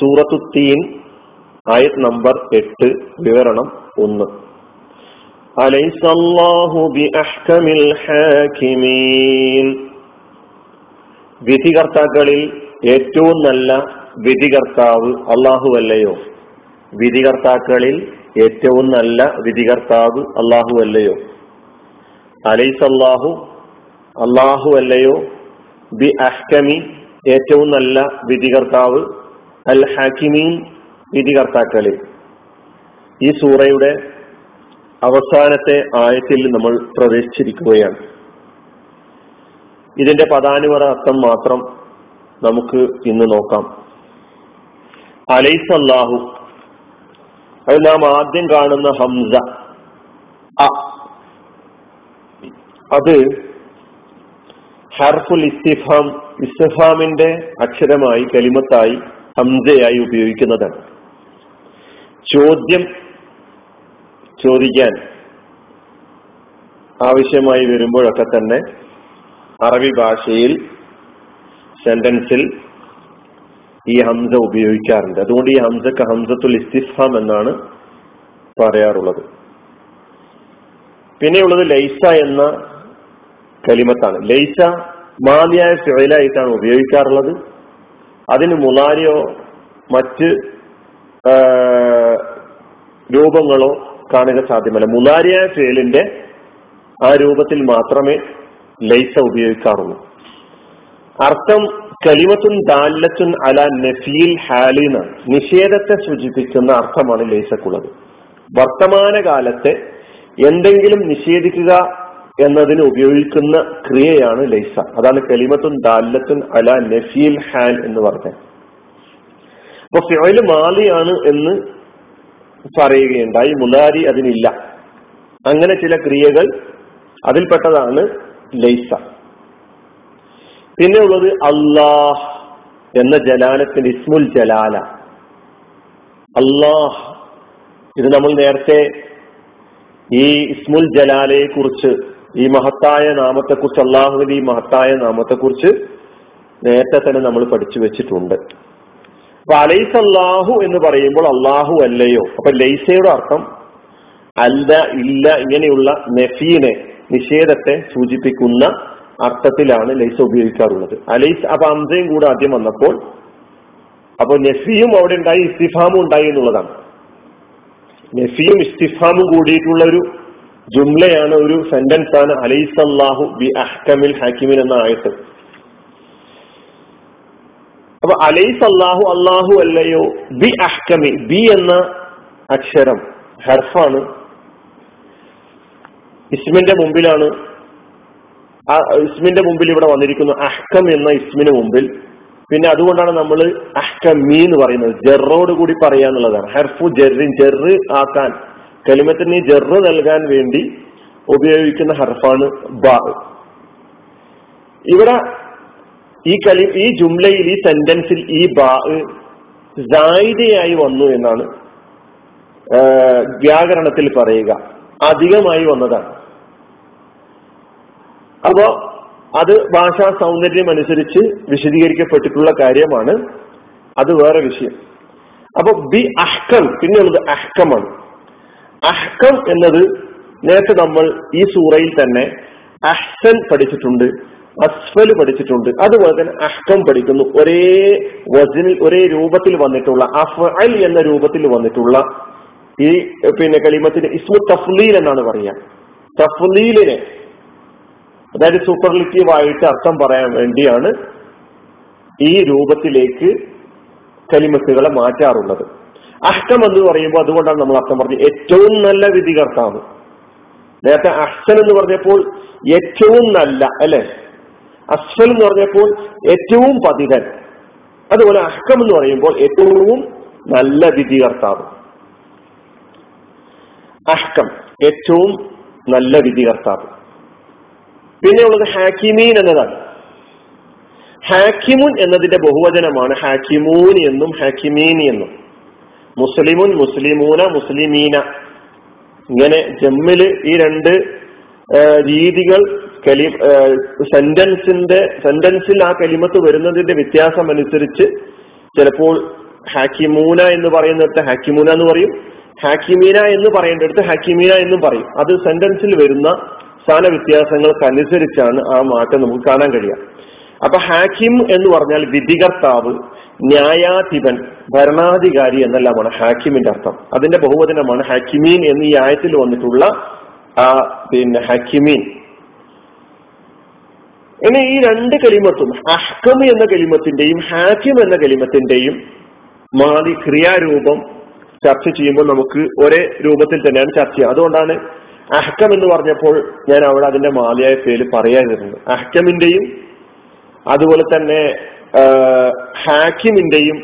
സൂറത്തുത്തീൻ ആയത് നമ്പർ എട്ട് വിവരണം ഒന്ന്. വിധികർത്താക്കളിൽ ഏറ്റവും നല്ല വിധികർത്താവ് അല്ലാഹുവല്ലയോ വിധികർത്താക്കളിൽ ഏറ്റവും നല്ല വിധികർത്താവ് അല്ലാഹു അല്ലയോ അലൈസല്ലാഹു അല്ലാഹു അല്ലയോ ബി അഹ്കമി ഏറ്റവും നല്ല വിധികർത്താവ് അൽ ഹാക്കിമീൻ വിധികർത്താക്കളിൽ ഈ സൂറയുടെ അവസാനത്തെ ആയത്തിൽ നമ്മൾ പ്രവേശിച്ചിരിക്കുകയാണ്. ഇതിന്റെ പദാനുവര അർത്ഥം മാത്രം നമുക്ക് ഇന്ന് നോക്കാം. അലൈസല്ലാഹു അത് നാം ആദ്യം കാണുന്ന ഹംസ അത് ഹർഫുൽ ഇസ്തിഫാം ഇസ്തിഫാമിന്റെ അക്ഷരമായി കലിമത്തായി ഹംസയായി ഉപയോഗിക്കുന്നതാണ്. ചോദ്യം ചോദിക്കാൻ ആവശ്യമായി വരുമ്പോഴൊക്കെ തന്നെ അറബി ഭാഷയിൽ സെന്റൻസിൽ ഈ ഹംസ ഉപയോഗിക്കാറുണ്ട്. അതുകൊണ്ട് ഈ ഹംസക്ക് ഹംസത്തുൽ ഇസ്തിഫാം എന്നാണ് പറയാറുള്ളത്. പിന്നെയുള്ളത് ലൈസ എന്ന കലിമത്താണ്. ലൈസ മാലിയായ ഫിഴലായിട്ടാണ് ഉപയോഗിക്കാറുള്ളത്. അതിന് മുലാരിയോ മറ്റ് രൂപങ്ങളോ കാണുക സാധ്യമല്ല. മുലാരിയായ ഫേലിന്റെ ആ രൂപത്തിൽ മാത്രമേ ലൈസ ഉപയോഗിക്കാറുള്ളൂ. അർത്ഥം കലിമത്തുൻ ദാലത്തുൻ അല നഫീൽ ഹാലിന നിഷേധത്തെ സൂചിപ്പിക്കുന്ന അർത്ഥമാണ് ലൈസക്കുള്ളത്. വർത്തമാന കാലത്തെ എന്തെങ്കിലും നിഷേധിക്കുക എന്നതിന് ഉപയോഗിക്കുന്ന ക്രിയയാണ് ലൈസ. അതാണ് കലിമത്തുൻ ദാലത്തുൻ അല നഫീൽ ഹാൻ എന്ന് പറഞ്ഞത്. അപ്പൊ ഫിയോയിൽ മാലിയാണ് എന്ന് പറയുകയുണ്ടായി. മുലാരി അതിനില്ല. അങ്ങനെ ചില ക്രിയകൾ അതിൽപ്പെട്ടതാണ് ലൈസ. പിന്നെ ഉള്ളത് അള്ളാഹ് എന്ന ജലാലത്തിന്റെ ഇസ്മുൽ ജലാല. അള്ളാഹ് ഇത് നമ്മൾ നേരത്തെ ഈ ഇസ്മുൽ ജലാലയെ കുറിച്ച് ഈ മഹത്തായ നാമത്തെക്കുറിച്ച് അള്ളാഹുവിന്റെ ഈ മഹത്തായ നാമത്തെക്കുറിച്ച് നേരത്തെ തന്നെ നമ്മൾ പഠിച്ചു വെച്ചിട്ടുണ്ട്. അപ്പൊ അലൈസ് അള്ളാഹു എന്ന് പറയുമ്പോൾ അള്ളാഹു അല്ലയോ? അപ്പൊ ലൈസയുടെ അർത്ഥം അല്ല ഇല്ല ഇങ്ങനെയുള്ള നഫീനെ നിഷേധത്തെ സൂചിപ്പിക്കുന്ന അർത്ഥത്തിലാണ് ലൈസ ഉപയോഗിക്കാറുള്ളത്. അലൈസ് അപ്പൊ അംസയും കൂടെ ആദ്യം വന്നപ്പോൾ അപ്പൊ നഫിയും അവിടെ ഉണ്ടായി ഇസ്തിഫാമും ഉണ്ടായി എന്നുള്ളതാണ്. നഫിയും ഇസ്തിഫാമും കൂടിയിട്ടുള്ള ഒരു ജുംലയാണ് ഒരു സെന്റൻസ് ആണ് അലൈസല്ലാഹു ബി അഹ്കമിൽ ഹാക്കിമിൻ എന്ന ആയത്ത്. അപ്പൊ അലൈസല്ലാഹു അള്ളാഹു അല്ലയോ ബി അഹ്കമി ബി എന്ന അക്ഷരം ഹർഫാണ്. ഇസ്മിന്റെ മുമ്പിലാണ് ആ ഇസ്മിന്റെ മുമ്പിൽ ഇവിടെ വന്നിരിക്കുന്നു അഹ്കം എന്ന ഇസ്മിന് മുമ്പിൽ. പിന്നെ അതുകൊണ്ടാണ് നമ്മൾ അഹ്കമി എന്ന് പറയുന്നത്. ജെറോട് കൂടി പറയാന്നുള്ളതാണ് ഹെർഫു ജെറിൻ ജെറ് ആക്കാൻ. കലിമത്തിന് ജെറു നൽകാൻ വേണ്ടി ഉപയോഗിക്കുന്ന ഹർഫാണ് ബാ. ഇവിടെ ഈ കലി ഈ ജുംലയിൽ ഈ സെന്റൻസിൽ ഈ ബാ വന്നു എന്നാണ് വ്യാകരണത്തിൽ പറയുക. അധികമായി വന്നതാണ്. അപ്പോ അത് ഭാഷാ സൗന്ദര്യം അനുസരിച്ച് വിശദീകരിക്കപ്പെട്ടിട്ടുള്ള കാര്യമാണ്. അത് വേറെ വിഷയം. അപ്പൊ ബി അഹ്കം പിന്നെയുള്ളത് അഹ്കമാണ്. അഹ്കം എന്നത് നേരത്തെ നമ്മൾ ഈ സൂറയിൽ തന്നെ അഹ്സൻ പഠിച്ചിട്ടുണ്ട് അസ്ഫൽ പഠിച്ചിട്ടുണ്ട്. അതുപോലെ തന്നെ അഹ്കം പഠിക്കുന്നു. ഒരേ വജനിൽ ഒരേ രൂപത്തിൽ വന്നിട്ടുള്ള അഫ്അൽ എന്ന രൂപത്തിൽ വന്നിട്ടുള്ള ഈ പിന്നെ കലിമത്തിന് ഇസ്മു തഫ്ലീൽ എന്നാണ് പറയുക. തഫ്ലീലിനെ അതായത് സൂപ്പർലിറ്റീവ് ആയിട്ട് അർത്ഥം പറയാൻ വേണ്ടിയാണ് ഈ രൂപത്തിലേക്ക് കലിമത്തുകളെ മാറ്റാറുള്ളത്. അഹ്കം എന്ന് പറയുമ്പോൾ അതുകൊണ്ടാണ് നമ്മൾ അർത്ഥം പറഞ്ഞത്. ഏറ്റവും നല്ല വിധികർത്താവ്. നേരത്തെ അഹ്സൻ എന്ന് പറഞ്ഞപ്പോൾ ഏറ്റവും നല്ല അല്ലെ? അസ്ഫൽ എന്ന് പറഞ്ഞപ്പോൾ ഏറ്റവും പതിതൻ. അതുപോലെ അഹ്കം എന്ന് പറയുമ്പോൾ ഏറ്റവും നല്ല വിധികർത്താവ്. അഹ്കം ഏറ്റവും നല്ല വിധികർത്താവ്. പിന്നെ ഉള്ളത് ഹാക്കിമീൻ എന്നതാണ്. ഹാക്കിമുൻ എന്നതിന്റെ ബഹുവചനമാണ് ഹാക്കിമൂൻ എന്നും ഹാക്കിമീൻ എന്നും. മുസ്ലിമുൻ മുസ്ലിമൂന മുസ്ലിമീന. ഇങ്ങനെ ജമ്മിൽ ഈ രണ്ട് രീതികൾ കലി സെന്റൻസിന്റെ സെന്റൻസിൽ ആ കലിമത്ത് വരുന്നതിന്റെ വ്യത്യാസം അനുസരിച്ച് ചിലപ്പോൾ ഹാക്കിമൂന എന്ന് പറയുന്നിടത്ത് ഹാക്കിമൂന എന്ന് പറയും ഹാക്കിമീന എന്ന് പറയേണ്ടടുത്ത് ഹാക്കിമീന എന്നും പറയും. അത് സെന്റൻസിൽ വരുന്ന സ്ഥാന വ്യത്യാസങ്ങൾക്കനുസരിച്ചാണ് ആ മാറ്റം നമുക്ക് കാണാൻ കഴിയുക. അപ്പൊ ഹാക്കിം എന്ന് പറഞ്ഞാൽ വിധികർത്താവ് ന്യായാധിപൻ ഭരണാധികാരി എന്നെല്ലാമാണ് ഹാക്കിമിന്റെ അർത്ഥം. അതിന്റെ ബഹുവചനമാണ് ഹാക്കിമീൻ എന്ന് ഈ ആയത്തിൽ വന്നിട്ടുള്ള ആ പിന്നെ ഹക്കിമീൻ. ഇനി ഈ രണ്ട് കലിമത്തും അഹ്കം എന്ന കലിമത്തിന്റെയും ഹാക്കിം എന്ന കലിമത്തിന്റെയും മാതി ക്രിയാരൂപം ചർച്ച ചെയ്യുമ്പോൾ നമുക്ക് ഒരേ രൂപത്തിൽ തന്നെയാണ് ചർച്ച ചെയ്യുക. അതുകൊണ്ടാണ് അഹ്കം എന്ന് പറഞ്ഞപ്പോൾ ഞാൻ അവിടെ അതിന്റെ മാലിയായ പേര് പറയാതിരുന്നത്. അഹ്കമിന്റെയും അതുപോലെ തന്നെ ഹാക്കിമിന്റെയും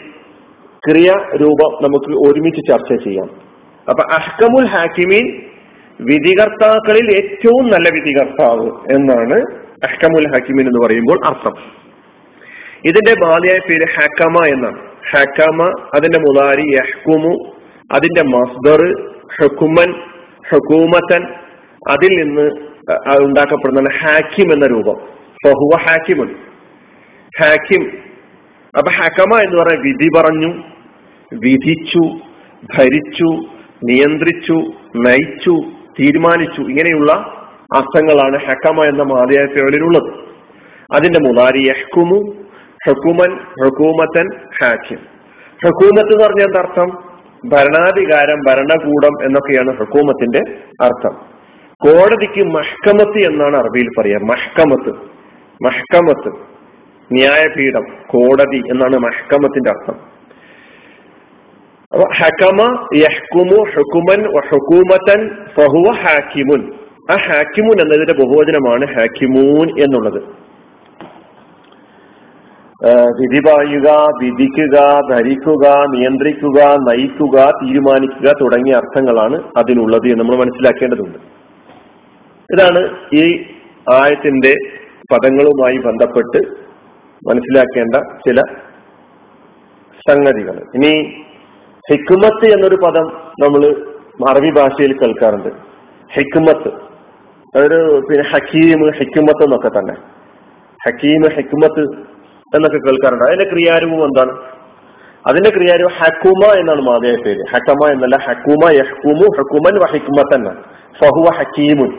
ക്രിയ രൂപം നമുക്ക് ഒരുമിച്ച് ചർച്ച ചെയ്യാം. അപ്പൊ അഷ്കമുൽ ഹാക്കിമീൻ വിധികർത്താക്കളിൽ ഏറ്റവും നല്ല വിധികർത്താവ് എന്നാണ് അഷ്കമുൽ ഹാക്കിമീൻ എന്ന് പറയുമ്പോൾ അർത്ഥം. ഇതിന്റെ ബാലിയായ പേര് ഹാക്കമ എന്നാണ്. ഹാക്കമ അതിന്റെ മുതാരി യഹ്കുമു അതിന്റെ മസ്ദർ ഹുക്കുമൻ ഹുക്കൂമത്തൻ അതിൽ നിന്ന് ഉണ്ടാക്കപ്പെടുന്ന ഹാക്കിം എന്ന രൂപം. ഫഹുവ ഹാക്കിമുൻ. ഹാക്കിം. അപ്പൊ ഹക്കമ എന്ന് പറയാൻ വിധി പറഞ്ഞു വിധിച്ചു ഭരിച്ചു നിയന്ത്രിച്ചു നയിച്ചു തീരുമാനിച്ചു. ഇങ്ങനെയുള്ള അർത്ഥങ്ങളാണ് ഹക്കമ എന്ന മാതയായ പേരിലുള്ളത്. അതിന്റെ മുതാരി യഹ്കുമു ഹുക്കുമൻ ഹുക്കൂമത്തൻ ഹാക്കിം. ഹുക്കൂമത്ത് എന്ന് പറഞ്ഞ എന്തർത്ഥം ഭരണാധികാരം ഭരണകൂടം എന്നൊക്കെയാണ് ഹുക്കൂമത്തിന്റെ അർത്ഥം. കോടതിക്ക് മഹ്കമത്ത് എന്നാണ് അറബിയിൽ പറയുക. മഹ്കമത്ത്. മഹ്കമത്ത്. ന്യായപീഠം കോടതി എന്നാണ് മഹ്കമത്തിന്റെ അർത്ഥം. ഹക്കമ യഹ്കുമു ഹുക്കുമൻ ഹുക്കൂമത്തൻ ഫഹുവ ഹാക്കിമുൻ. ആ ഹാക്കിമുൻ എന്നതിന്റെ ബഹുവചനമാണ് ഹാക്കിമൂൻ എന്നുള്ളത്. വിധി പറയുക വിധിക്കുക ധരിക്കുക നിയന്ത്രിക്കുക നയിക്കുക തീരുമാനിക്കുക തുടങ്ങിയ അർത്ഥങ്ങളാണ് അതിനുള്ളത് എന്ന് നമ്മൾ മനസ്സിലാക്കേണ്ടതുണ്ട്. ഇതാണ് ഈ ആയത്തിന്റെ പദങ്ങളുമായി ബന്ധപ്പെട്ട് മനസ്സിലാക്കേണ്ട ചില സംഗതികൾ. ഇനി ഹിക്കുമത്ത് എന്നൊരു പദം നമ്മൾ അറബി ഭാഷയിൽ കേൾക്കാറുണ്ട്. ഹിക്കുമത്ത് അതൊരു പിന്നെ ഹക്കീം ഹിക്കുമത്ത് എന്നൊക്കെ തന്നെ. ഹക്കീം ഹിക്കുമത്ത് എന്നൊക്കെ കേൾക്കാറുണ്ട്. അതിന്റെ ക്രിയാരൂപം എന്താണ്? അതിന്റെ ക്രിയാരൂപം ഹക്കുമ എന്നാണ് മാതയ പേര്. ഹക്കമ എന്നല്ല ഹക്കുമ യഹ്കുമു ഹക്കുമൻ വഹിക്കുമത്തൻ ഫഹുവ ഹക്കീമുൻ.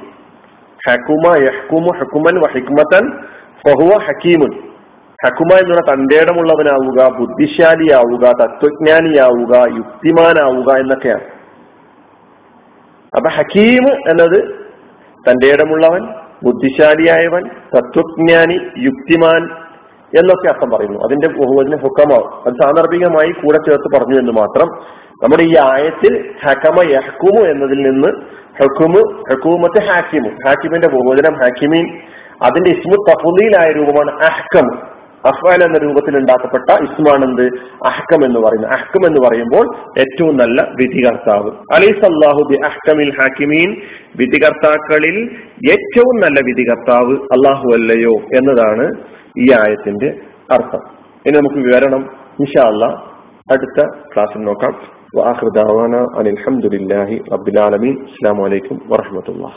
ഹക്കുമ യഹ്കുമു ഹക്കുമൻ വഹിക്കുമത്തൻ ഫഹുവ ഹക്കീമുൻ. ഹക്കുമ എന്ന് പറഞ്ഞാൽ ബുദ്ധിശാലിയാവുക തത്വജ്ഞാനിയാവുക യുക്തിമാനാവുക എന്നൊക്കെയാണ്. അപ്പൊ ഹക്കീം എന്നത് തന്റെ ഇടമുള്ളവൻ ബുദ്ധിശാലിയായവൻ തത്വജ്ഞാനി യുക്തിമാൻ എന്നൊക്കെ അർത്ഥം പറയുന്നു. അതിന്റെ ബഹുവചന ഹുക്കമാവും. അത് സാന്ദർഭികമായി കൂടെ ചേർത്ത് പറഞ്ഞു എന്ന് മാത്രം. നമ്മുടെ ഈ ആയത്തിൽ ഹക്കമ യഹ്കുമു എന്നതിൽ നിന്ന് ഹക്കുമു ഹക്കൂമത്ത് ഹാക്കിമു. ഹാക്കിമിന്റെ ബഹുവചനം ഹാക്കിമീൻ അതിന്റെ ഇസ്മു തഫുലിയിലായ രൂപമാണ് അഹ്കം അഫ്വാൻ എന്ന രൂപത്തിൽ ഉണ്ടാക്കപ്പെട്ട ഇസ്മാണെന്ത്? അഹ്കം എന്ന് പറയുന്നത്. അഹ്കം എന്ന് പറയുമ്പോൾ ഏറ്റവും നല്ല വിധികർത്താവ്. അലൈസല്ലാഹു ബി അഹ്കമിൽ ഹാക്കിമീൻ. വിധികർത്താക്കളിൽ ഏറ്റവും നല്ല വിധികർത്താവ് അള്ളാഹു അല്ലയോ എന്നതാണ് ഈ ആയത്തിന്റെ അർത്ഥം. ഇനി നമുക്ക് വിവരണം. ഇൻഷാ അല്ലാ അടുത്ത ക്ലാസ്സിൽ നോക്കാം. വാഹൃദാവാന അനിൽഹമുല്ലാഹി റബ്ബിലാലമീൻ അസ്സാം വലൈക്കും വറഹമത്തുള്ള